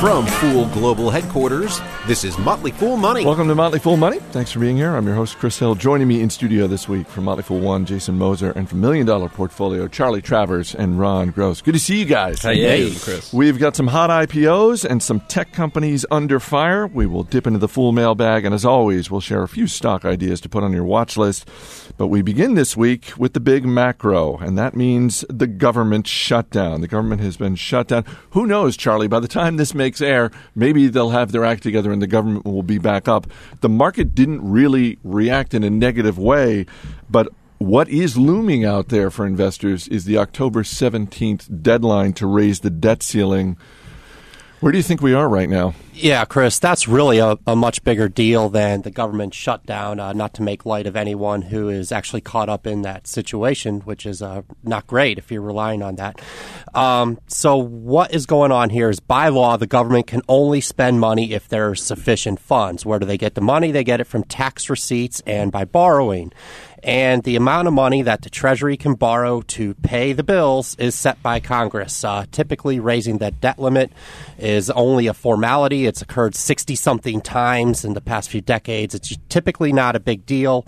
From Fool Global Headquarters, this is Motley Fool Money. Welcome to Motley Fool Money. Thanks for being here. I'm your host, Chris Hill. Joining me in studio this week from Motley Fool One, Jason Moser, and from Million Dollar Portfolio, Charlie Travers and Ron Gross. Good to see you guys. Hey, Chris. We've got some hot IPOs and some tech companies under fire. We will dip into the Fool mailbag, and as always, we'll share a few stock ideas to put on your watch list. But we begin this week with the big macro, and that means the government shutdown. The government has been shut down. Who knows, Charlie? By the time this makes air, maybe they'll have their act together and the government will be back up. The market didn't really react in a negative way, but what is looming out there for investors is the October 17th deadline to raise the debt ceiling. Where do you think we are right now? Yeah, Chris, that's really a, a much bigger deal than the government shutdown. Uh, not to make light of anyone who is actually caught up in that situation, which is uh, not great if you're relying on that. Um, so, what is going on here is by law, the government can only spend money if there are sufficient funds. Where do they get the money? They get it from tax receipts and by borrowing. And the amount of money that the Treasury can borrow to pay the bills is set by Congress. Uh, typically, raising that debt limit is only a formality. It's occurred 60 something times in the past few decades. It's typically not a big deal.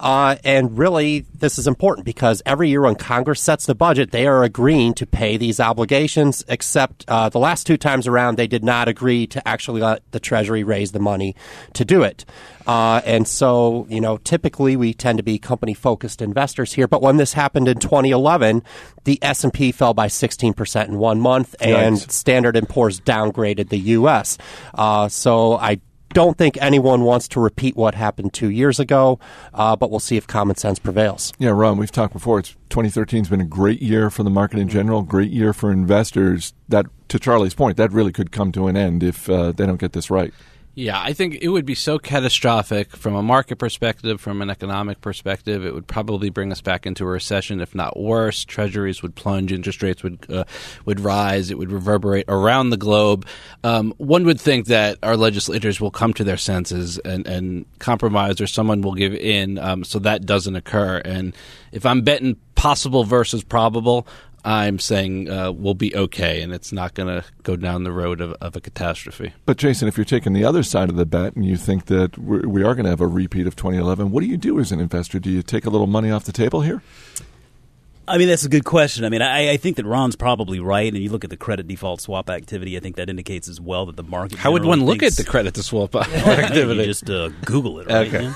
Uh, and really, this is important because every year when Congress sets the budget, they are agreeing to pay these obligations, except uh, the last two times around, they did not agree to actually let the Treasury raise the money to do it. Uh, and so, you know, typically we tend to be company-focused investors here. But when this happened in 2011, the S&P fell by 16% in one month, and Yikes. Standard & Poor's downgraded the U.S. Uh, so I don't think anyone wants to repeat what happened two years ago, uh, but we'll see if common sense prevails. Yeah, Ron, we've talked before. It's 2013 has been a great year for the market in general, great year for investors. That, to Charlie's point, that really could come to an end if uh, they don't get this right. Yeah, I think it would be so catastrophic from a market perspective, from an economic perspective. It would probably bring us back into a recession, if not worse. Treasuries would plunge, interest rates would uh, would rise. It would reverberate around the globe. Um, one would think that our legislators will come to their senses and, and compromise, or someone will give in, um, so that doesn't occur. And if I'm betting possible versus probable, I'm saying uh, we'll be okay, and it's not going to go down the road of, of a catastrophe. But Jason, if you're taking the other side of the bet and you think that we're, we are going to have a repeat of 2011, what do you do as an investor? Do you take a little money off the table here? I mean, that's a good question. I mean, I, I think that Ron's probably right, and you look at the credit default swap activity. I think that indicates as well that the market. How would generally one look at the credit to swap you activity? just uh, Google it, right? Okay. Yeah.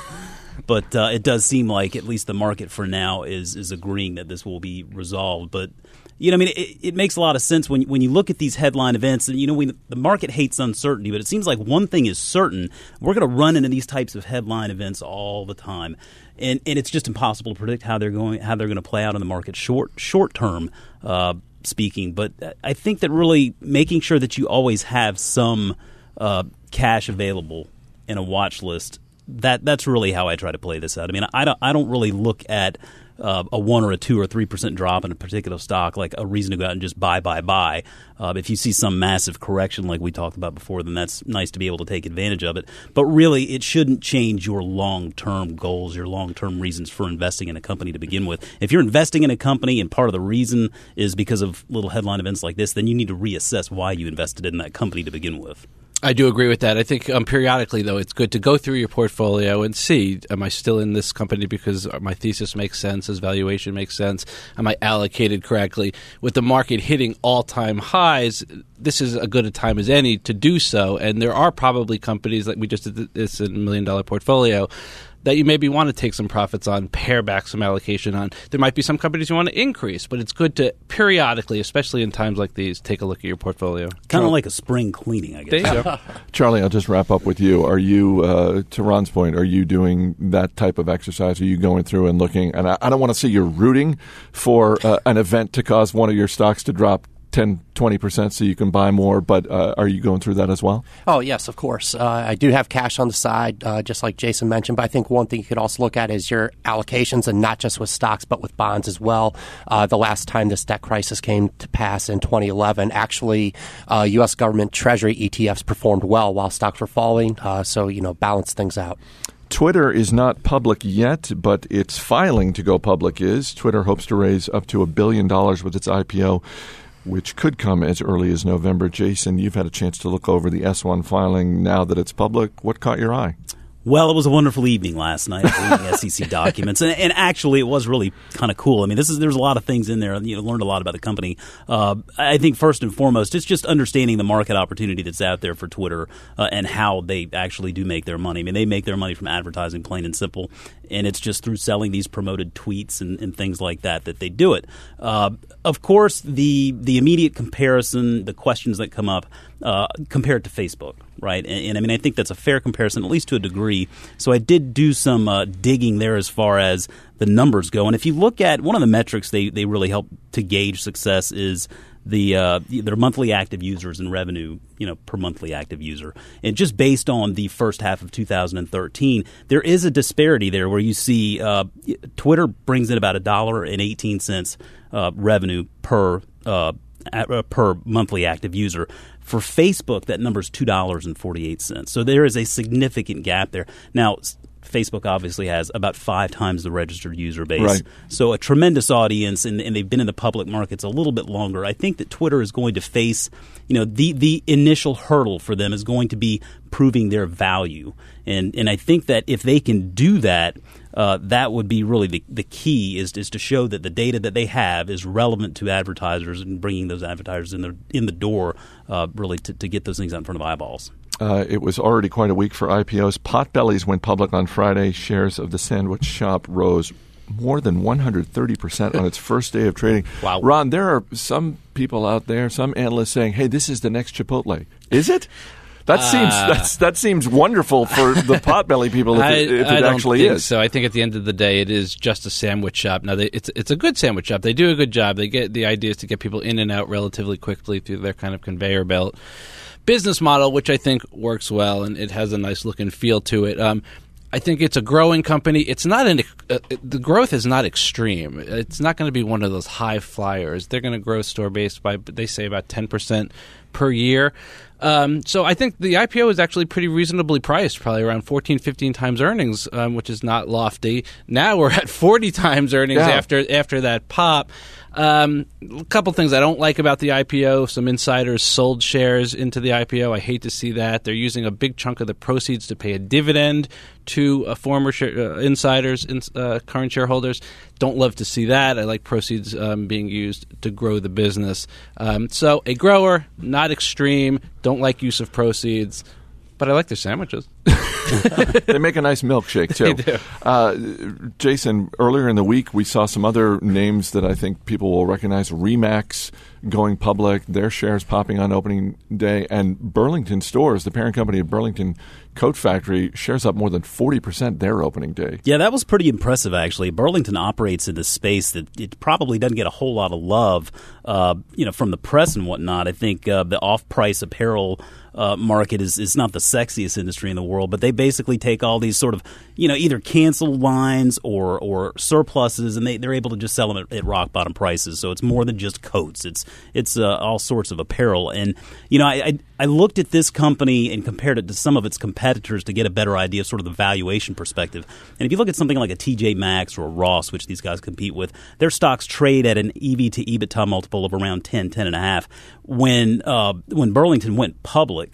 But uh, it does seem like at least the market for now is is agreeing that this will be resolved. But you know, I mean, it, it makes a lot of sense when when you look at these headline events. And you know, we, the market hates uncertainty, but it seems like one thing is certain: we're going to run into these types of headline events all the time. And, and it's just impossible to predict how they're going how they're going to play out in the market short short term uh, speaking. But I think that really making sure that you always have some uh, cash available in a watch list that that's really how I try to play this out. I mean, I don't I don't really look at uh, a one or a two or three percent drop in a particular stock like a reason to go out and just buy buy buy. Uh, if you see some massive correction like we talked about before, then that's nice to be able to take advantage of it. But really, it shouldn't change your long term goals, your long term reasons for investing in a company to begin with. If you're investing in a company and part of the reason is because of little headline events like this, then you need to reassess why you invested in that company to begin with. I do agree with that. I think um, periodically, though, it's good to go through your portfolio and see: Am I still in this company because my thesis makes sense, as valuation makes sense? Am I allocated correctly? With the market hitting all-time highs, this is a good a time as any to do so. And there are probably companies like we just did this in a million-dollar portfolio that you maybe want to take some profits on, pare back some allocation on. There might be some companies you want to increase, but it's good to periodically, especially in times like these, take a look at your portfolio. Kind of like a spring cleaning, I guess. There you go. Charlie, I'll just wrap up with you. Are you, uh, to Ron's point, are you doing that type of exercise? Are you going through and looking? And I, I don't want to say you're rooting for uh, an event to cause one of your stocks to drop 10, 20% so you can buy more, but uh, are you going through that as well? Oh, yes, of course. Uh, I do have cash on the side, uh, just like Jason mentioned, but I think one thing you could also look at is your allocations, and not just with stocks, but with bonds as well. Uh, the last time this debt crisis came to pass in 2011, actually, U.S. Uh, government Treasury ETFs performed well while stocks were falling, uh, so, you know, balance things out. Twitter is not public yet, but its filing to go public is. Twitter hopes to raise up to a billion dollars with its IPO which could come as early as November. Jason, you've had a chance to look over the S1 filing now that it's public. What caught your eye? Well, it was a wonderful evening last night reading SEC documents, and, and, actually, it was really kind of cool. I mean, this is there's a lot of things in there. You know, learned a lot about the company. Uh, I think first and foremost, it's just understanding the market opportunity that's out there for Twitter uh, and how they actually do make their money. I mean, they make their money from advertising, plain and simple, and it's just through selling these promoted tweets and, and things like that that they do it. Uh, of course, the the immediate comparison, the questions that come up uh, compared to Facebook, right? And, and, I mean, I think that's a fair comparison, at least to a degree. So I did do some uh, digging there as far as the numbers go. And if you look at one of the metrics they, they really help to gauge success is the uh, their monthly active users and revenue, you know, per monthly active user. And just based on the first half of 2013, there is a disparity there where you see uh, Twitter brings in about a dollar and eighteen cents uh, revenue per uh, per monthly active user. For Facebook, that number is $2.48. So there is a significant gap there. Now, Facebook obviously has about five times the registered user base. Right. So a tremendous audience, and, and, they've been in the public markets a little bit longer. I think that Twitter is going to face, you know, the the initial hurdle for them is going to be proving their value, and and I think that if they can do that, uh, that would be really the, the key is, is to show that the data that they have is relevant to advertisers and bringing those advertisers in the in the door uh, really to, to get those things out in front of eyeballs. Uh, it was already quite a week for IPOs. Potbellies went public on Friday. Shares of the sandwich shop rose more than 130% on its first day of trading. Wow. Ron, there are some people out there, some analysts saying, hey, this is the next Chipotle. Is it? That seems uh, that's, that seems wonderful for the potbelly people if I, it, if it actually is. So I think at the end of the day, it is just a sandwich shop. Now they, it's it's a good sandwich shop. They do a good job. They get the idea is to get people in and out relatively quickly through their kind of conveyor belt business model, which I think works well and it has a nice look and feel to it. Um, I think it's a growing company. It's not an uh, the growth is not extreme. It's not going to be one of those high flyers. They're going to grow store based by they say about ten percent per year. Um, so I think the IPO is actually pretty reasonably priced, probably around 14, 15 times earnings, um, which is not lofty. Now we're at 40 times earnings yeah. after after that pop. Um, a couple things I don't like about the IPO. Some insiders sold shares into the IPO. I hate to see that. They're using a big chunk of the proceeds to pay a dividend to uh, former uh, insiders, in, uh, current shareholders. Don't love to see that. I like proceeds um, being used to grow the business. Um, so a grower, not extreme. Don't like use of proceeds, but I like their sandwiches. they make a nice milkshake too. They do. Uh, Jason, earlier in the week, we saw some other names that I think people will recognize. RE/MAX going public, their shares popping on opening day, and Burlington Stores, the parent company of Burlington Coat Factory, shares up more than forty percent their opening day. Yeah, that was pretty impressive. Actually, Burlington operates in this space that it probably doesn't get a whole lot of love, uh, you know, from the press and whatnot. I think uh, the off-price apparel uh, market is, is not the sexiest industry in the world, but they basically take all these sort of, you know, either canceled lines or, or surpluses, and they, they're able to just sell them at, at rock bottom prices. So it's more than just coats. It's it's uh, all sorts of apparel. And, you know, I, I, I looked at this company and compared it to some of its competitors to get a better idea of sort of the valuation perspective. And if you look at something like a TJ Maxx or a Ross, which these guys compete with, their stocks trade at an EV to EBITDA multiple of around 10, 10 and a half. When, uh, when Burlington went public,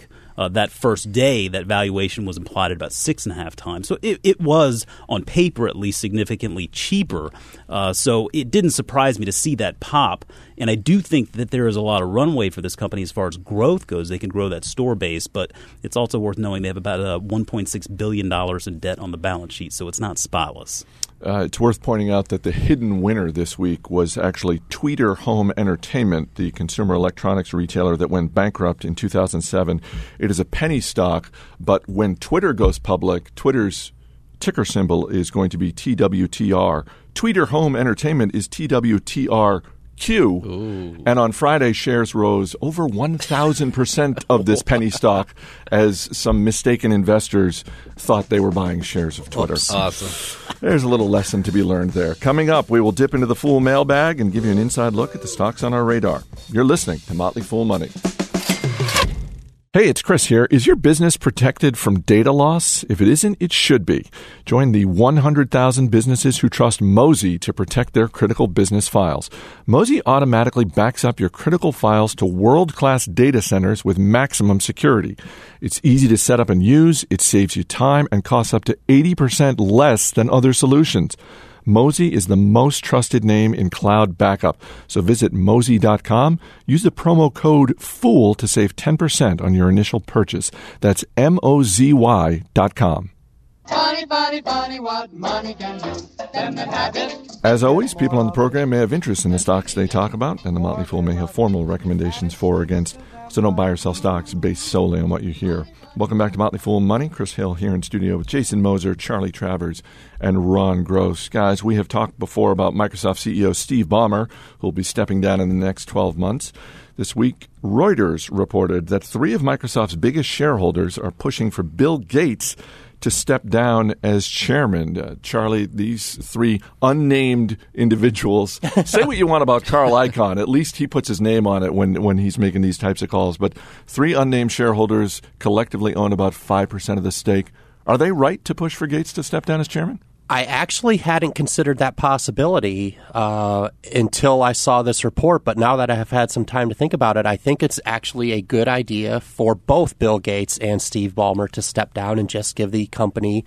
uh, that first day, that valuation was implied at about six and a half times. So it, it was, on paper at least, significantly cheaper. Uh, so it didn't surprise me to see that pop. And I do think that there is a lot of runway for this company as far as growth goes. They can grow that store base, but it's also worth knowing they have about uh, $1.6 billion in debt on the balance sheet, so it's not spotless. Uh, it's worth pointing out that the hidden winner this week was actually Tweeter Home Entertainment, the consumer electronics retailer that went bankrupt in 2007. It is a penny stock, but when Twitter goes public, Twitter's ticker symbol is going to be TWTR. Tweeter Home Entertainment is TWTR Q. And on Friday, shares rose over 1,000% of this penny stock as some mistaken investors thought they were buying shares of Twitter. Awesome. There's a little lesson to be learned there. Coming up, we will dip into the Fool mailbag and give you an inside look at the stocks on our radar. You're listening to Motley Fool Money. Hey, it's Chris here. Is your business protected from data loss? If it isn't, it should be. Join the 100,000 businesses who trust Mozy to protect their critical business files. Mozy automatically backs up your critical files to world class data centers with maximum security. It's easy to set up and use, it saves you time, and costs up to 80% less than other solutions. Mozy is the most trusted name in cloud backup. So visit Mozy.com. Use the promo code FOOL to save 10% on your initial purchase. That's M O Z Y.com. Funny, funny, funny what money can do. Them that have it. As always, people on the program may have interest in the stocks they talk about, and the Motley Fool may have formal recommendations for or against. So don't buy or sell stocks based solely on what you hear. Welcome back to Motley Fool Money. Chris Hill here in studio with Jason Moser, Charlie Travers, and Ron Gross. Guys, we have talked before about Microsoft CEO Steve Ballmer, who will be stepping down in the next 12 months. This week, Reuters reported that three of Microsoft's biggest shareholders are pushing for Bill Gates to step down as chairman. Uh, Charlie, these three unnamed individuals. say what you want about Carl Icahn. At least he puts his name on it when when he's making these types of calls. But three unnamed shareholders collectively own about five percent of the stake. Are they right to push for Gates to step down as chairman? I actually hadn't considered that possibility uh, until I saw this report, but now that I have had some time to think about it, I think it's actually a good idea for both Bill Gates and Steve Ballmer to step down and just give the company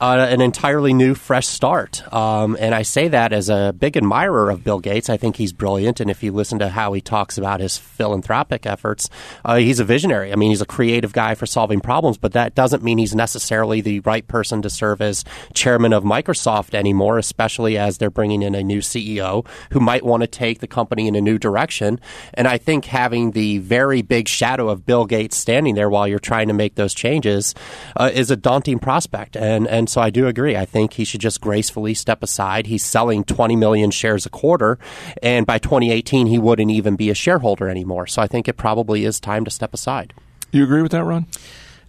uh, an entirely new, fresh start. Um, and I say that as a big admirer of Bill Gates. I think he's brilliant, and if you listen to how he talks about his philanthropic efforts, uh, he's a visionary. I mean, he's a creative guy for solving problems, but that doesn't mean he's necessarily the right person to serve as chairman of Microsoft anymore, especially as they're bringing in a new CEO who might want to take the company in a new direction. And I think having the very big shadow of Bill Gates standing there while you're trying to make those changes uh, is a daunting prospect. And and so I do agree. I think he should just gracefully step aside. He's selling 20 million shares a quarter, and by 2018 he wouldn't even be a shareholder anymore. So I think it probably is time to step aside. You agree with that, Ron?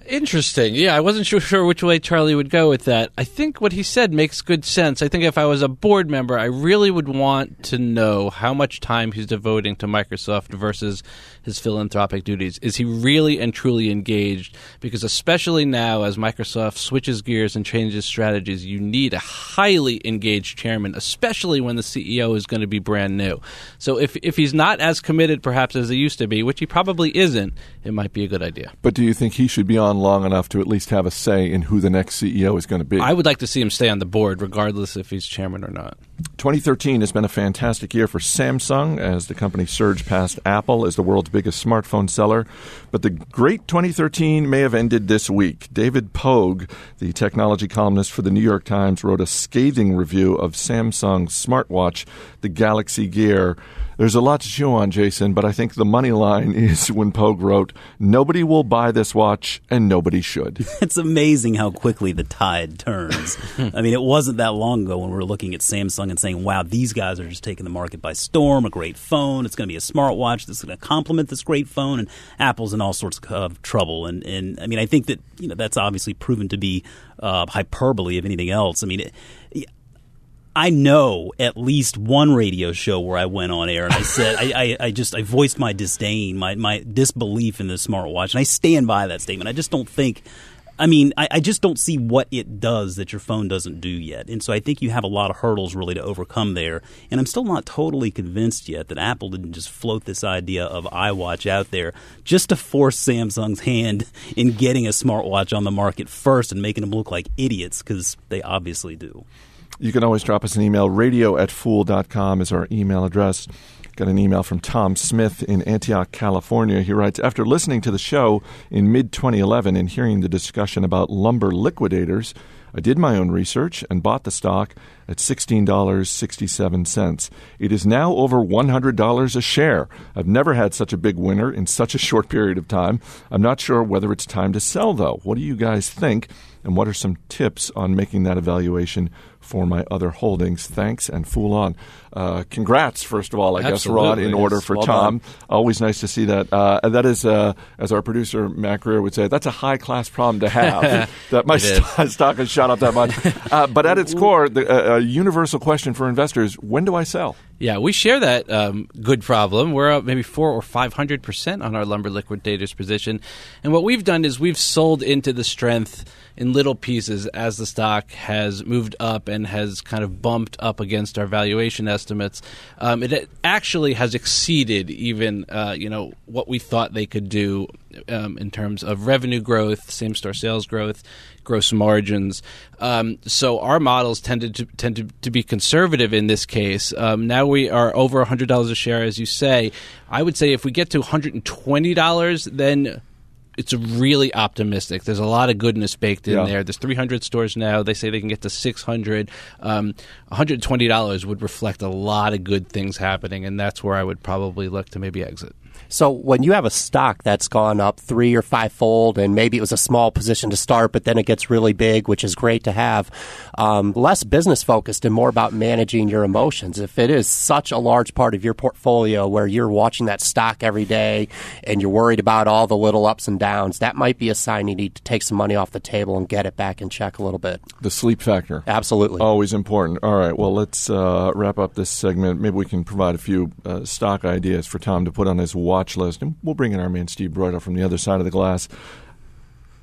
Interesting. Yeah, I wasn't sure, which way Charlie would go with that. I think what he said makes good sense. I think if I was a board member, I really would want to know how much time he's devoting to Microsoft versus his philanthropic duties. Is he really and truly engaged? Because especially now, as Microsoft switches gears and changes strategies, you need a highly engaged chairman, especially when the CEO is going to be brand new. So if if he's not as committed, perhaps as he used to be, which he probably isn't, it might be a good idea. But do you think he should be on long enough to at least have a say in who the next CEO is going to be? I would like to see him stay on the board, regardless if he's chairman or not. 2013 has been a fantastic year for Samsung as the company surged past Apple as the world's biggest smartphone seller. But the great 2013 may have ended this week. David Pogue, the technology columnist for the New York Times, wrote a scathing review of Samsung's smartwatch, the Galaxy Gear. There's a lot to chew on, Jason, but I think the money line is when Pogue wrote, Nobody will buy this watch, and nobody should. It's amazing how quickly the tide turns. I mean, it wasn't that long ago when we were looking at Samsung and saying, wow, these guys are just taking the market by storm. A great phone. It's going to be a smartwatch that's going to complement this great phone. And Apple's in all sorts of trouble. And, and I mean, I think that, you know, that's obviously proven to be uh, hyperbole, if anything else. I mean, it, I know at least one radio show where I went on air and I said I, I, I, just I voiced my disdain, my my disbelief in the smartwatch, and I stand by that statement. I just don't think. I mean, I, I just don't see what it does that your phone doesn't do yet, and so I think you have a lot of hurdles really to overcome there. And I'm still not totally convinced yet that Apple didn't just float this idea of iWatch out there just to force Samsung's hand in getting a smartwatch on the market first and making them look like idiots because they obviously do. You can always drop us an email. Radio at fool.com is our email address. Got an email from Tom Smith in Antioch, California. He writes After listening to the show in mid 2011 and hearing the discussion about lumber liquidators, I did my own research and bought the stock at $16.67. It is now over $100 a share. I've never had such a big winner in such a short period of time. I'm not sure whether it's time to sell, though. What do you guys think? And what are some tips on making that evaluation for my other holdings. Thanks and fool on. Uh, congrats, first of all, I guess, Rod, in order for well Tom. Always nice to see that. Uh, that is, uh, as our producer Mac Greer would say, that's a high class problem to have. that my st- stock has shot up that much. Uh, but at its core, the uh, a universal question for investors: When do I sell? Yeah, we share that um, good problem. We're up maybe four or five hundred percent on our lumber liquidators position, and what we've done is we've sold into the strength in little pieces as the stock has moved up and has kind of bumped up against our valuation estimates. Um, it actually has exceeded even uh, you know what we thought they could do um, in terms of revenue growth, same store sales growth, gross margins. Um, so our models tended to tend to, to be conservative in this case. Um, now we are over hundred dollars a share, as you say. I would say if we get to one hundred and twenty dollars, then it's really optimistic. There's a lot of goodness baked in Yeah. there. There's 300 stores now. They say they can get to 600. Um, $120 would reflect a lot of good things happening, and that's where I would probably look to maybe exit. So when you have a stock that's gone up three or five fold, and maybe it was a small position to start, but then it gets really big, which is great to have, um, less business focused and more about managing your emotions. If it is such a large part of your portfolio where you're watching that stock every day and you're worried about all the little ups and downs, that might be a sign you need to take some money off the table and get it back in check a little bit. The sleep factor. Absolutely. Always important. All right. Well, let's uh, wrap up this segment. Maybe we can provide a few uh, stock ideas for Tom to put on his watch list, and we'll bring in our man Steve Broido from the other side of the glass.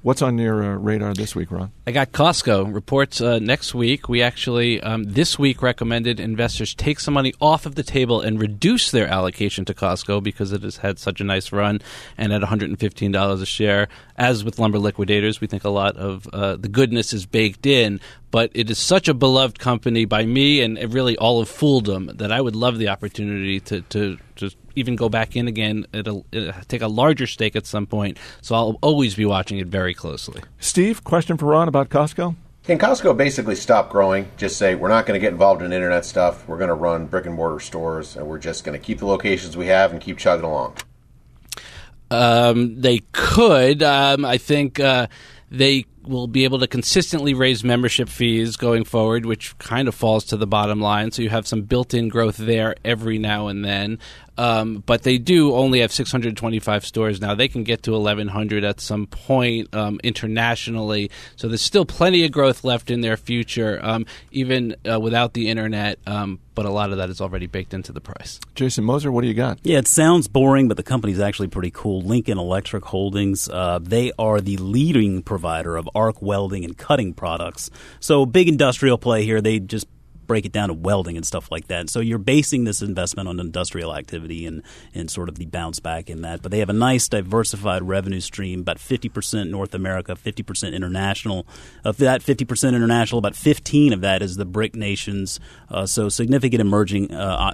What's on your uh, radar this week, Ron? I got Costco reports uh, next week. We actually um, this week recommended investors take some money off of the table and reduce their allocation to Costco because it has had such a nice run. And at $115 a share, as with lumber liquidators, we think a lot of uh, the goodness is baked in. But it is such a beloved company by me and really all of Fooldom that I would love the opportunity to to just even go back in again, it'll, uh take a larger stake at some point. So I'll always be watching it very closely. Steve, question for Ron about Costco? Can Costco basically stop growing? Just say we're not going to get involved in internet stuff. We're going to run brick and mortar stores, and we're just going to keep the locations we have and keep chugging along. Um, they could. Um, I think uh, they will be able to consistently raise membership fees going forward, which kind of falls to the bottom line. So you have some built-in growth there every now and then. Um, but they do only have 625 stores now. They can get to 1,100 at some point um, internationally. So there's still plenty of growth left in their future, um, even uh, without the internet. Um, but a lot of that is already baked into the price. Jason Moser, what do you got? Yeah, it sounds boring, but the company's actually pretty cool. Lincoln Electric Holdings, uh, they are the leading provider of arc welding and cutting products. So, big industrial play here. They just break it down to welding and stuff like that. So you're basing this investment on industrial activity and, and sort of the bounce back in that. But they have a nice diversified revenue stream, about 50% North America, 50% international. Of that 50% international, about 15 of that is the BRIC nations. Uh, so significant emerging uh,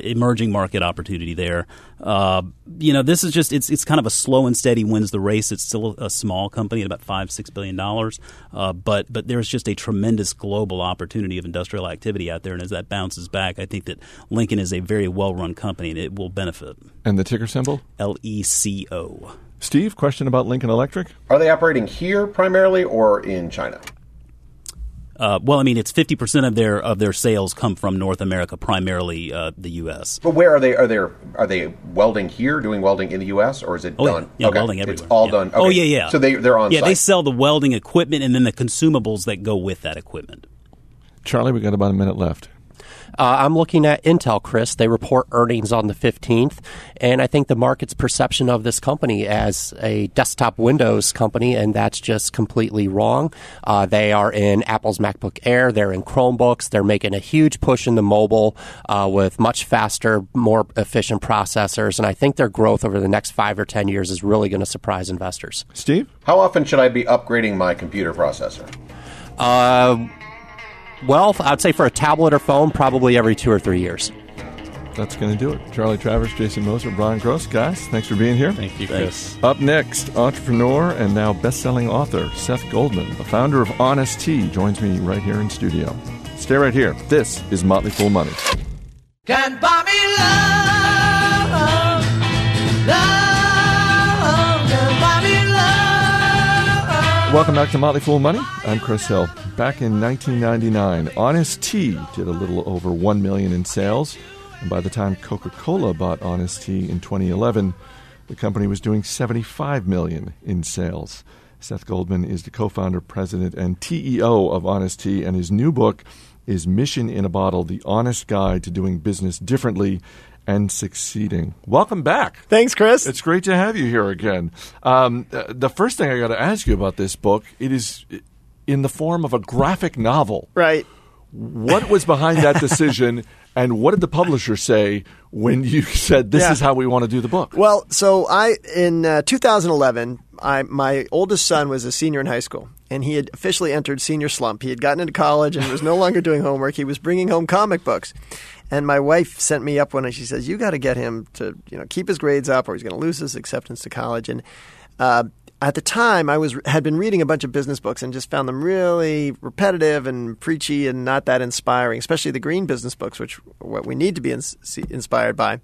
emerging market opportunity there. Uh, you know, this is just it's it's kind of a slow and steady wins the race. It's still a small company at about five six billion dollars, uh, but but there's just a tremendous global opportunity of industrial activity out there, and as that bounces back, I think that Lincoln is a very well run company and it will benefit. And the ticker symbol? L E C O. Steve, question about Lincoln Electric? Are they operating here primarily or in China? Uh, well, I mean, it's fifty percent of their of their sales come from North America, primarily uh, the U.S. But where are they? Are they are they welding here, doing welding in the U.S., or is it Oh, done? yeah, yeah Okay. welding everywhere. It's all Yeah. done. Oh yeah, yeah. So they they're on. Yeah, they sell the welding equipment and then the consumables that go with that equipment. Charlie, we got about a minute left. Uh, I'm looking at Intel, Chris. They report earnings on the 15th, and I think the market's perception of this company as a desktop Windows company, and that's just completely wrong. Uh, they are in Apple's MacBook Air, they're in Chromebooks, they're making a huge push in the mobile uh, with much faster, more efficient processors, and I think their growth over the next five or 10 years is really going to surprise investors. Steve? How often should I be upgrading my computer processor? Uh, well, I'd say for a tablet or phone, probably every two or three years. That's going to do it. Charlie Travers, Jason Moser, Ron Gross. Guys, thanks for being here. Thank you, Chris. Up next, entrepreneur and now best-selling author Seth Goldman, the founder of Honest Tea, joins me right here in studio. Stay right here. This is Motley Fool Money. Can buy me love, love, can buy me love. Welcome back to Motley Fool Money. I'm Chris Hill. Back in 1999, Honest Tea did a little over 1 million in sales, and by the time Coca-Cola bought Honest Tea in 2011, the company was doing 75 million in sales. Seth Goldman is the co-founder, president, and TeaEO of Honest Tea, and his new book is Mission in a Bottle: The Honest Guide to Doing Business Differently and Succeeding. Welcome back. Thanks, Chris. It's great to have you here again. Um, uh, the first thing I got to ask you about this book, it is in the form of a graphic novel. Right. What was behind that decision, and what did the publisher say when you said this Yeah. is how we want to do the book? Well, so I in uh, 2011, I my oldest son was a senior in high school, and he had officially entered senior slump. He had gotten into college and was no longer doing homework. He was bringing home comic books, and my wife sent me up one, and she says, "You got to get him to you know keep his grades up, or he's going to lose his acceptance to college." And uh, at the time, I was had been reading a bunch of business books and just found them really repetitive and preachy and not that inspiring, especially the green business books, which are what we need to be see- inspired by.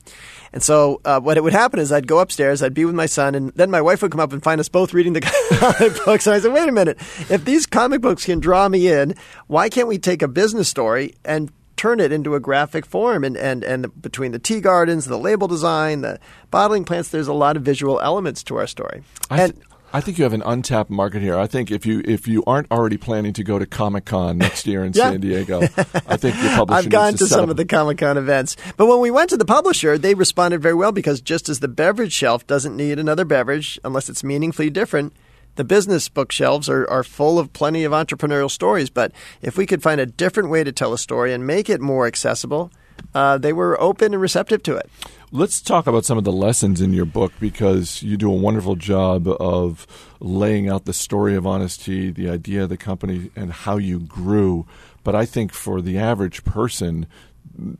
And so, uh, what it would happen is I'd go upstairs, I'd be with my son, and then my wife would come up and find us both reading the comic books. And I said, "Wait a minute! If these comic books can draw me in, why can't we take a business story and turn it into a graphic form and, and, and between the tea gardens, the label design, the bottling plants, there's a lot of visual elements to our story. I, and th- I think you have an untapped market here. I think if you if you aren't already planning to go to Comic Con next year in Yeah. San Diego, I think your publisher I've gone to set some of the Comic Con events. But when we went to the publisher, they responded very well because just as the beverage shelf doesn't need another beverage unless it's meaningfully different, the business bookshelves are, are full of plenty of entrepreneurial stories. But if we could find a different way to tell a story and make it more accessible, uh, they were open and receptive to it. Let's talk about some of the lessons in your book because you do a wonderful job of laying out the story of Honest Tea, the idea of the company, and how you grew. But I think for the average person,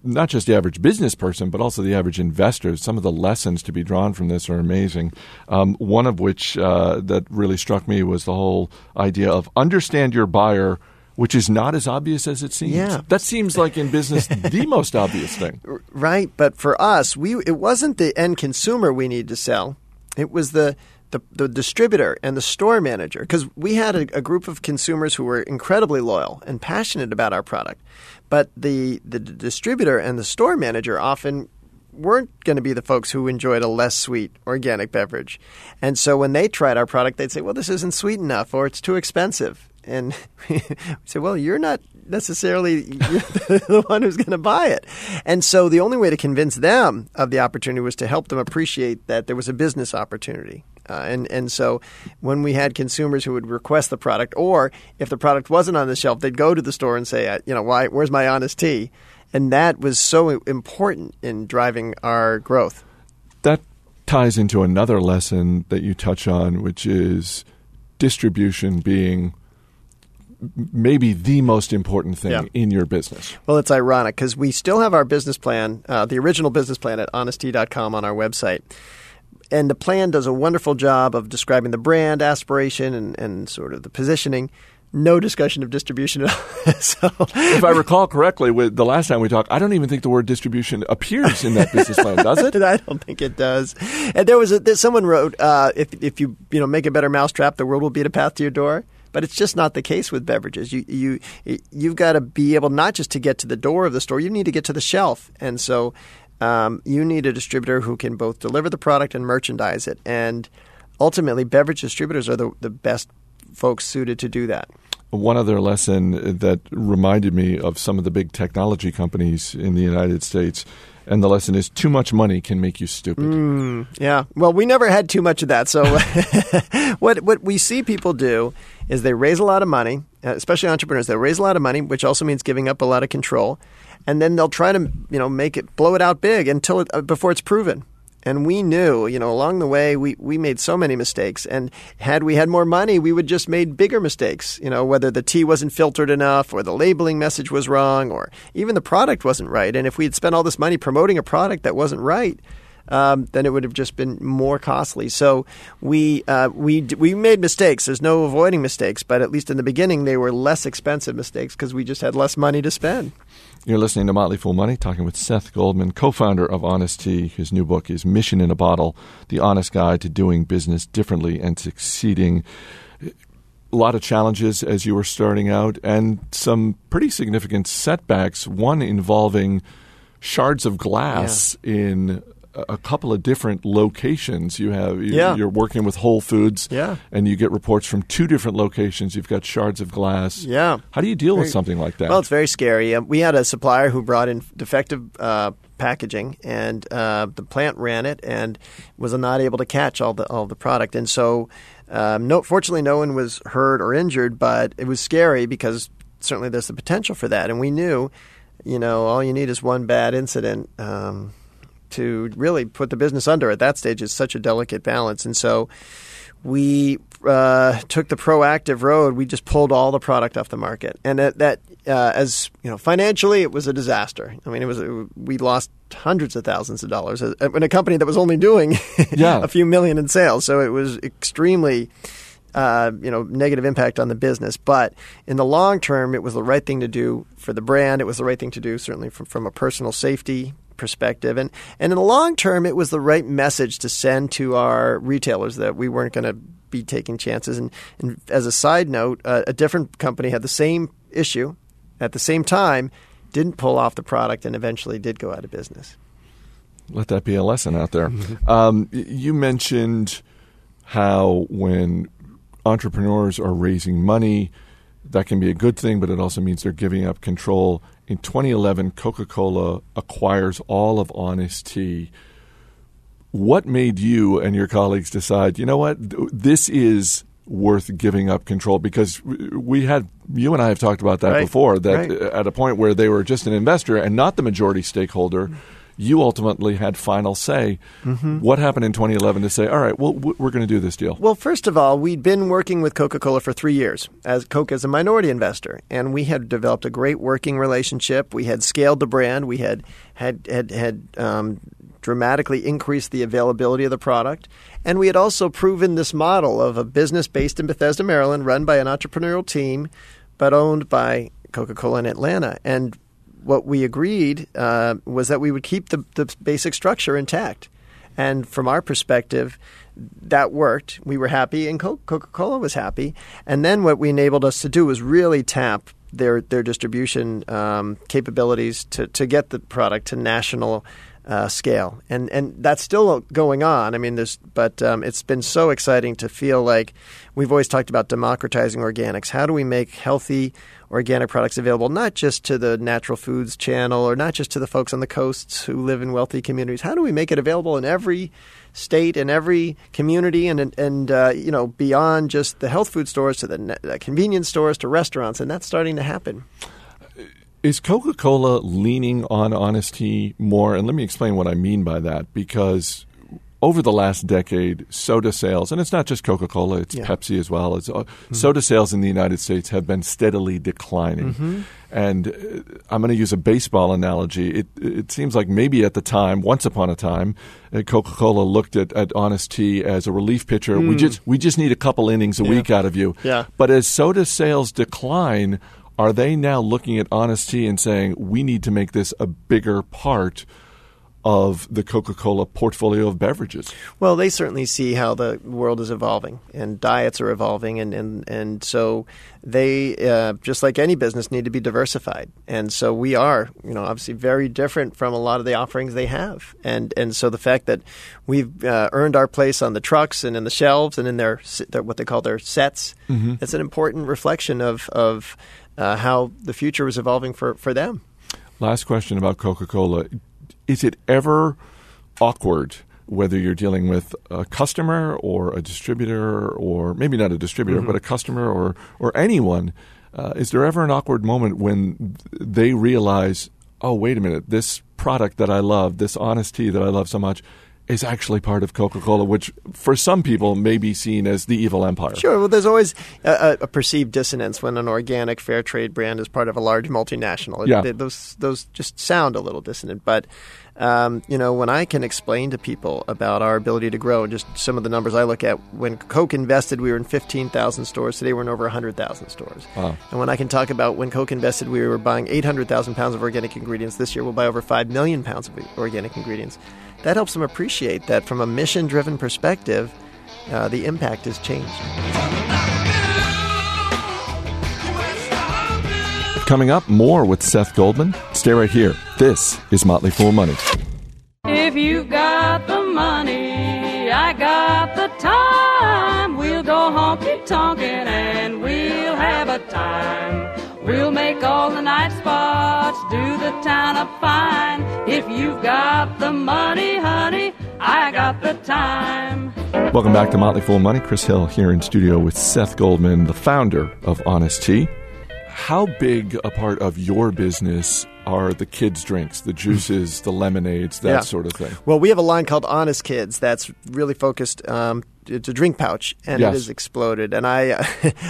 not just the average business person, but also the average investor, some of the lessons to be drawn from this are amazing. Um, one of which uh, that really struck me was the whole idea of understand your buyer. Which is not as obvious as it seems. Yeah. That seems like in business the most obvious thing. Right, but for us, we it wasn't the end consumer we needed to sell. It was the the, the distributor and the store manager because we had a, a group of consumers who were incredibly loyal and passionate about our product, but the the distributor and the store manager often weren't going to be the folks who enjoyed a less sweet organic beverage, and so when they tried our product, they'd say, "Well, this isn't sweet enough, or it's too expensive." And we say, well, you're not necessarily the one who's going to buy it. And so the only way to convince them of the opportunity was to help them appreciate that there was a business opportunity. Uh, and, and so when we had consumers who would request the product, or if the product wasn't on the shelf, they'd go to the store and say, uh, you know, why, where's my honest tea? And that was so important in driving our growth. that ties into another lesson that you touch on, which is distribution being maybe the most important thing Yeah. in your business. Well, it's ironic because we still have our business plan, uh, the original business plan at honesttea.com on our website. And the plan does a wonderful job of describing the brand aspiration and, and sort of the positioning. No discussion of distribution at all. so, If I recall correctly, with the last time we talked, I don't even think the word distribution appears in that business plan, does it? I don't think it does. And there was a, someone wrote, uh, if if you you know make a better mousetrap, the world will beat a path to your door. But it's just not the case with beverages. You you you've got to be able not just to get to the door of the store, you need to get to the shelf, and so um, you need a distributor who can both deliver the product and merchandise it. And ultimately, beverage distributors are the the best folks suited to do that. One other lesson that reminded me of some of the big technology companies in the United States, and the lesson is too much money can make you stupid. Mm, yeah. Well, we never had too much of that. So, what what we see people do is they raise a lot of money, uh, especially entrepreneurs. They raise a lot of money, which also means giving up a lot of control, and then they'll try to you know make it blow it out big until it, uh, before it's proven. And we knew, you know, along the way, we, we made so many mistakes. And had we had more money, we would just made bigger mistakes. You know, whether the tea wasn't filtered enough, or the labeling message was wrong, or even the product wasn't right. And if we had spent all this money promoting a product that wasn't right, um, then it would have just been more costly. So we uh, we we made mistakes. There's no avoiding mistakes, but at least in the beginning, they were less expensive mistakes because we just had less money to spend. You're listening to Motley Fool Money, talking with Seth Goldman, co founder of Honest Tea. His new book is Mission in a Bottle The Honest Guide to Doing Business Differently and Succeeding. a lot of challenges as you were starting out, and some pretty significant setbacks. One involving shards of glass in a couple of different locations. You have you, Yeah. you're working with Whole Foods, Yeah. and you get reports from two different locations. You've got shards of glass. Yeah. How do you deal with something like that? Well, it's very scary. Um, we had a supplier who brought in defective uh, packaging, and uh, the plant ran it and was not able to catch all the all the product. And so, um, no, fortunately, no one was hurt or injured, but it was scary because certainly there's the potential for that. And we knew, you know, all you need is one bad incident. Um, to really put the business under at that stage is such a delicate balance. And so we uh, took the proactive road. We just pulled all the product off the market, and that, that uh, as you know, financially, it was a disaster. I mean, it was we lost hundreds of thousands of dollars uh, in a company that was only doing Yeah. a few million in sales. So it was extremely. Uh, you know, negative impact on the business, but in the long term, it was the right thing to do for the brand. It was the right thing to do, certainly from, from a personal safety perspective, and and in the long term, it was the right message to send to our retailers that we weren't going to be taking chances. And, and as a side note, uh, a different company had the same issue at the same time, didn't pull off the product, and eventually did go out of business. Let that be a lesson out there. Um, you mentioned how when entrepreneurs are raising money, that can be a good thing, but it also means they're giving up control. In 2011, Coca Cola acquires all of Honest Tea. What made you and your colleagues decide, you know what, this is worth giving up control? Because we had, you and I have talked about that Right. before, that Right. at a point where they were just an investor and not the majority stakeholder, you ultimately had final say. Mhm. What happened in 2011 to say, all right, well, we're going to do this deal? Well, first of all, we'd been working with Coca Cola for three years as Coke as a minority investor, and we had developed a great working relationship. We had scaled the brand. We had had had had um, dramatically increased the availability of the product, and we had also proven this model of a business based in Bethesda, Maryland, run by an entrepreneurial team, but owned by Coca Cola in Atlanta, and what we agreed uh, was that we would keep the, the basic structure intact. And from our perspective, that worked. We were happy, and Coca Cola was happy. And then what we enabled us to do was really tap their their distribution um, capabilities to to get the product to national. Uh, scale and and that's still going on. I mean, there's but um, it's been so exciting to feel like we've always talked about democratizing organics. How do we make healthy organic products available not just to the natural foods channel or not just to the folks on the coasts who live in wealthy communities? How do we make it available in every state and every community and and uh, you know beyond just the health food stores to the, the convenience stores to restaurants? And that's starting to happen. Is Coca Cola leaning on Honest Tea more? And let me explain what I mean by that. Because over the last decade, soda sales, and it's not just Coca Cola, it's Yeah. Pepsi as well, it's, uh, soda sales in the United States have been steadily declining. Mhm. And uh, I'm going to use a baseball analogy. It, it seems like maybe at the time, once upon a time, uh, Coca Cola looked at, at Honest Tea as a relief pitcher. We Mm. just we just need a couple innings a Yeah. week out of you. Yeah. But as soda sales decline, are they now looking at Honest Tea and saying we need to make this a bigger part of the Coca-Cola portfolio of beverages? Well, they certainly see how the world is evolving and diets are evolving, and and, and so they, uh, just like any business, need to be diversified. And so we are, you know, obviously very different from a lot of the offerings they have. And and so the fact that we've uh, earned our place on the trucks and in the shelves and in their, their what they call their sets, Mhm. it's an important reflection of of uh, how the future was evolving for for them. Last question about Coca-Cola: Is it ever awkward? Whether you're dealing with a customer or a distributor, or maybe not a distributor, Mhm. but a customer or or anyone, uh, is there ever an awkward moment when they realize, oh, wait a minute, this product that I love, this honest tea that I love so much, is actually part of Coca-Cola, which for some people may be seen as the evil empire. Sure. Well, there's always a, a- a perceived dissonance when an organic fair trade brand is part of a large multinational. Yeah. They- those those just sound a little dissonant. But um, you know, when I can explain to people about our ability to grow, and just some of the numbers I look at, when Coke invested, we were in 15,000 stores. Today, we're in over 100,000 stores. Wow. And when I can talk about when Coke invested, we were buying 800,000 pounds of organic ingredients. This year, we'll buy over 5 million pounds of organic ingredients that helps them appreciate that from a mission driven perspective, uh, the impact has changed. Coming up, more with Seth Goldman. Stay right here. This is Motley Fool Money. Do the town up fine. If you've got the money, honey, I got the time. Welcome back to Motley Fool Money. Chris Hill here in studio with Seth Goldman, the founder of Honest Tea. How big a part of your business are the kids' drinks, the juices, the lemonades, that Yeah. sort of thing? Well, we have a line called Honest Kids that's really focused. Um, it's a drink pouch, and Yes. it has exploded. And I,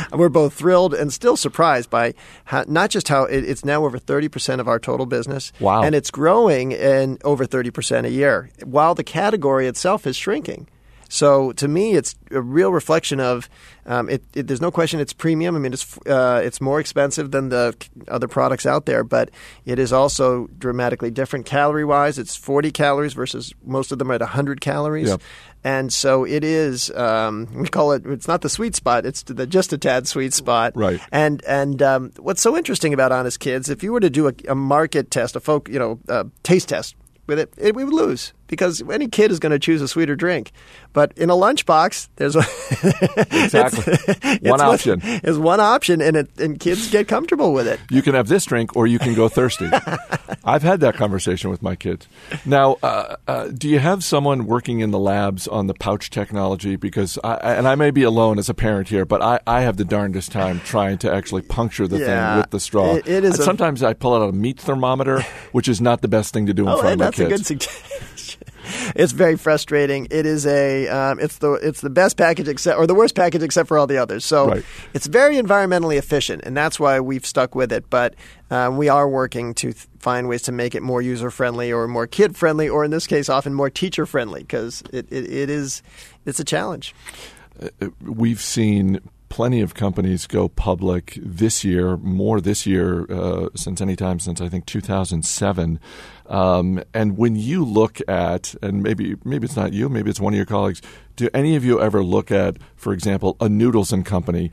we're both thrilled and still surprised by how, not just how it, it's now over thirty percent of our total business. Wow. And it's growing in over thirty percent a year, while the category itself is shrinking. So to me, it's a real reflection of. Um, it, it, there's no question it's premium. I mean, it's uh, it's more expensive than the other products out there, but it is also dramatically different calorie wise. It's 40 calories versus most of them are at 100 calories. Yep. And so it is. Um, we call it. It's not the sweet spot. It's the just a tad sweet spot. Right. And and um, what's so interesting about Honest Kids, if you were to do a, a market test, a folk, you know, a taste test with it, it we would lose because any kid is going to choose a sweeter drink. But in a lunchbox, there's a Exactly. One option. Is one option, and it, and kids get comfortable with it. You can have this drink or you can go thirsty. I've had that conversation with my kids. Now, uh, uh, do you have someone working in the labs on the pouch technology? Because, I, and I may be alone as a parent here, but I, I have the darndest time trying to actually puncture the Yeah, thing with the straw. it- it is a- sometimes I pull out a meat thermometer, which is not the best thing to do in Oh, front of my that's a kids. good suggestion. It's very frustrating. It is a um, it's the it's the best package except or the worst package except for all the others. So Right. it's very environmentally efficient, and that's why we've stuck with it. But um, we are working to th- find ways to make it more user friendly or more kid friendly, or in this case, often more teacher friendly because it, it, it is it's a challenge. we've seen plenty of companies go public this year, more this year uh, since any time since I think 2007. Um, and when you look at, and maybe maybe it's not you, maybe it's one of your colleagues. Do any of you ever look at, for example, a Noodles and Company?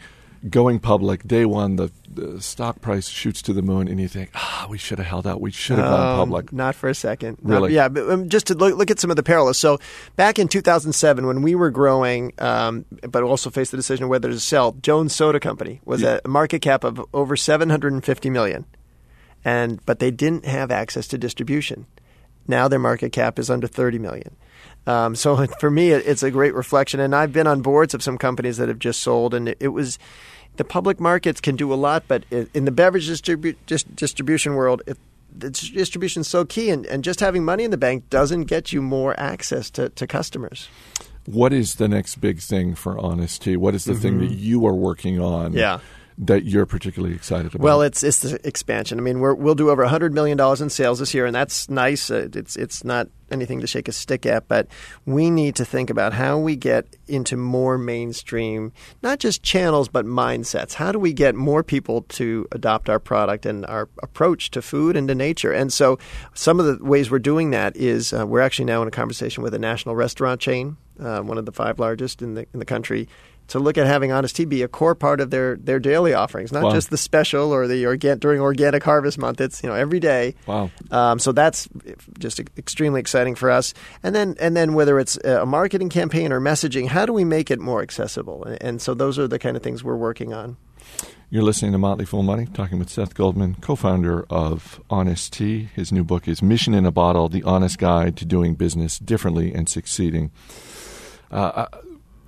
Going public day one, the, the stock price shoots to the moon, and you think, ah, we should have held out. We should have gone Um, public. Not for a second. Not- Really? yeah, but um, just to look, look at some of the parallels. So back in 2007, when we were growing, um, but also faced the decision of whether to sell, Jones Soda Company was Yeah. a market cap of over 750 million, and but they didn't have access to distribution. Now their market cap is under 30 million. Um, so for me, it's a great reflection. And I've been on boards of some companies that have just sold, and it, it was the public markets can do a lot, but in the beverage distribu- dis- distribution world, it, the distribution is so key, and, and just having money in the bank doesn't get you more access to, to customers. What is the next big thing for Honest Tea? What is the thing that you are working on Mm-hmm. Yeah. That you're particularly excited about? Well, it's it's the expansion. I mean, we're, we'll do over hundred million dollars in sales this year, and that's nice. Uh, It's it's not anything to shake a stick at, but we need to think about how we get into more mainstream, not just channels, but mindsets. How do we get more people to adopt our product and our approach to food and to nature? And so, some of the ways we're doing that is uh, we're actually now in a conversation with a national restaurant chain, uh, one of the five largest in the in the country. To look at having Honest Tea be a core part of their, their daily offerings, not Wow. just the special or the organ during Organic Harvest Month. It's you know every day. Wow. Um, so that's just extremely exciting for us. And then and then whether it's a marketing campaign or messaging, how do we make it more accessible? And, and so those are the kind of things we're working on. You're listening to Motley Fool Money, talking with Seth Goldman, co-founder of Honest Tea. His new book is Mission in a Bottle: The Honest Guide to Doing Business Differently and Succeeding. Uh, uh,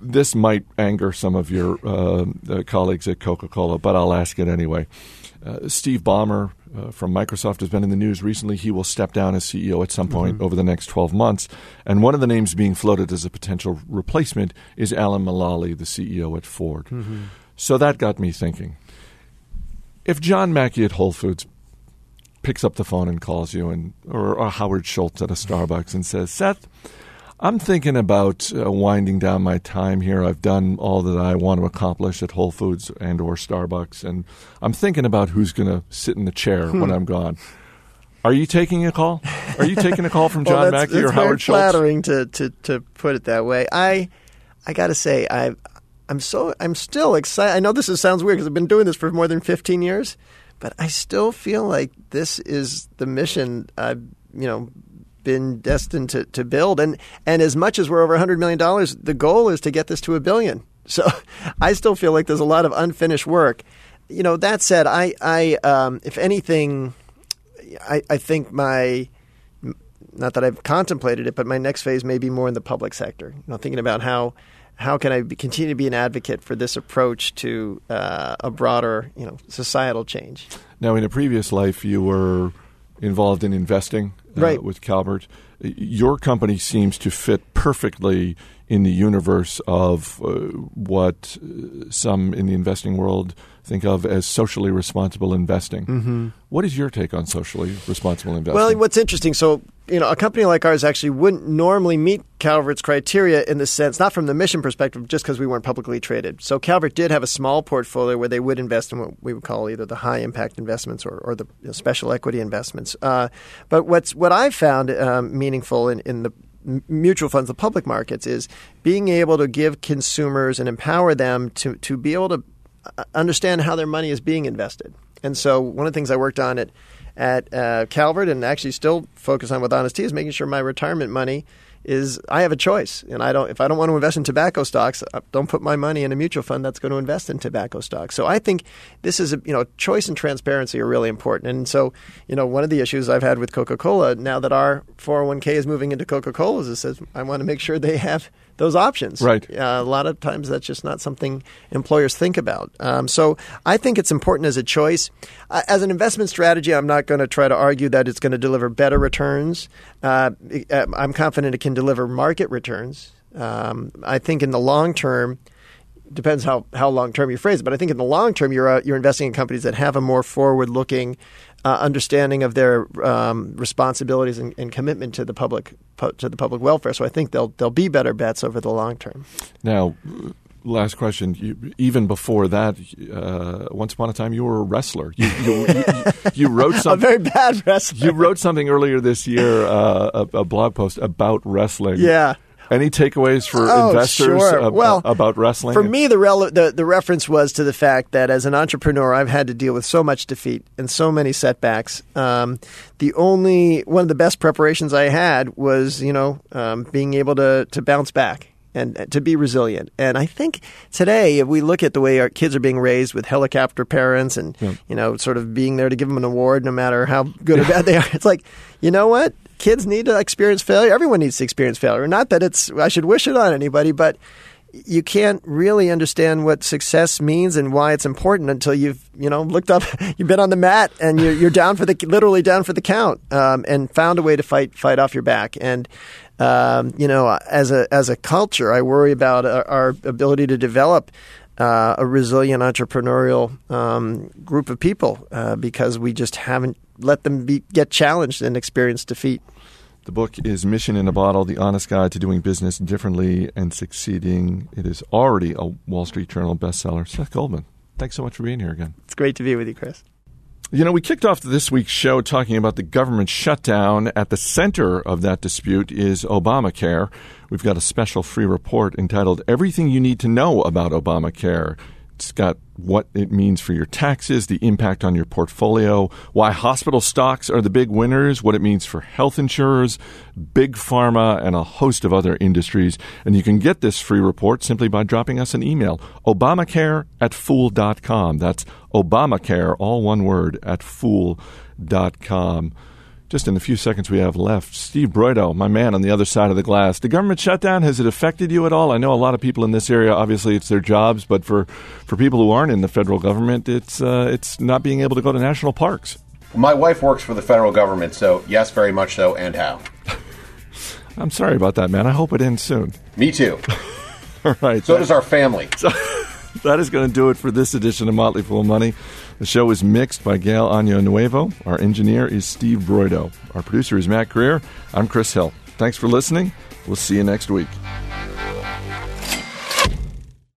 this might anger some of your uh, uh, colleagues at Coca-Cola, but I'll ask it anyway. Uh, Steve Ballmer uh, from Microsoft has been in the news recently. He will step down as CEO at some point over the next 12 months. And one of the names being floated as a potential replacement is Alan Mulally, the CEO at Ford. So that got me thinking. If John Mackey at Whole Foods picks up the phone and calls you, and or, or Howard Schultz at a Starbucks and says, Seth, I'm thinking about uh, winding down my time here. I've done all that I want to accomplish at Whole Foods and or Starbucks, and I'm thinking about who's going to sit in the chair when I'm gone. Are you taking a call? Are you taking a call from John well, that's, Mackey that's or Howard Schultz? flattering to, to, to put it that way. I I got to say I I'm so I'm still excited. I know this is, sounds weird because I've been doing this for more than 15 years, but I still feel like this is the mission I've you know been destined to, to build. And and as much as we're over hundred million dollars, the goal is to get this to a billion. So I still feel like there's a lot of unfinished work. You know, that said, I, I um, if anything, I, I think my not that I've contemplated it, but my next phase may be more in the public sector. You know, thinking about how how can I be, continue to be an advocate for this approach to uh, a broader, you know, societal change. Now, in a previous life, you were involved in investing uh, Right. with Calvert. Your company seems to fit perfectly in the universe of uh, what uh, some in the investing world think of as socially responsible investing. Mhm. What is your take on socially responsible investing? Well, what's interesting, so you know, a company like ours actually wouldn't normally meet Calvert's criteria in the sense, not from the mission perspective, just because we weren't publicly traded. So Calvert did have a small portfolio where they would invest in what we would call either the high impact investments or, or the you know, special equity investments. Uh, but what's what I've found um, meaningful in, in the mutual funds, the public markets, is being able to give consumers and empower them to to be able to understand how their money is being invested. And so one of the things I worked on at at uh, Calvert and actually still focus on with Honest Tea is making sure my retirement money is I have a choice. And I don't if I don't want to invest in tobacco stocks uh, don't put my money in a mutual fund that's going to invest in tobacco stocks. So I think this is a you know choice and transparency are really important. And so you know one of the issues I've had with Coca-Cola now that our 401k is moving into Coca-Cola is it says I want to make sure they have those options Right. uh, a lot of times that's just not something employers think about. Um, so I think it's important as a choice. Uh, as an investment strategy, I'm not going to try to argue that it's going to deliver better returns. Uh, uh, I'm confident it can deliver market returns. Um, I think in the long term, depends how, how long term you phrase it, but I think in the long term, you're uh, you're investing in companies that have a more forward looking uh, understanding of their um, responsibilities and, and commitment to the public pu- to the public welfare. So I think they'll they'll be better bets over the long term. Now, last question. You, even before that, uh, once upon a time, you were a wrestler. You, you, you, wrote a something. very bad wrestler. You wrote something earlier this year, uh, a, a blog post about wrestling. Yeah. Any takeaways for Oh, investors sure. ab- Well, about wrestling? For me, the, rele- the the reference was to the fact that as an entrepreneur, I've had to deal with so much defeat and so many setbacks. Um, the only one of the best preparations I had was, you know, um, being able to to bounce back and uh, to be resilient. And I think today, if we look at the way our kids are being raised with helicopter parents and you know, sort of being there to give them an award, no matter how good or bad they are, it's like, you know what? Kids need to experience failure. Everyone needs to experience failure. Not that it's I should wish it on anybody, but you can't really understand what success means and why it's important until you've you know looked up you've been on the mat and you're, you're down for the literally down for the count um, and found a way to fight fight off your back and um, you know as a as a culture I worry about our, our ability to develop uh, a resilient entrepreneurial um, group of people uh, because we just haven't let them be, get challenged and experience defeat. The book is Mission in a Bottle The Honest Guide to Doing Business Differently and Succeeding. It is already a Wall Street Journal bestseller. Seth Goldman, thanks so much for being here again. It's great to be with you, Chris. You know, we kicked off this week's show talking about the government shutdown. At the center of that dispute is Obamacare. We've got a special free report entitled Everything You Need to Know About Obamacare. It's got what it means for your taxes, the impact on your portfolio, why hospital stocks are the big winners, what it means for health insurers, big pharma, and a host of other industries. And you can get this free report simply by dropping us an email, Obamacare at fool.com. That's Obamacare, all one word, at fool.com. Just in the few seconds we have left, Steve Broido, my man on the other side of the glass. The government shutdown, has it affected you at all? I know a lot of people in this area, obviously it's their jobs, but for, for people who aren't in the federal government, it's, uh, it's not being able to go to national parks. My wife works for the federal government, so yes, very much so, and how. I'm sorry about that, man. I hope it ends soon. Me too. All right. So that- does our family. So that is going to do it for this edition of Motley Fool Money. The show is mixed by Gail Año Nuevo. Our engineer is Steve Broido. Our producer is Mac Greer. I'm Chris Hill. Thanks for listening. We'll see you next week.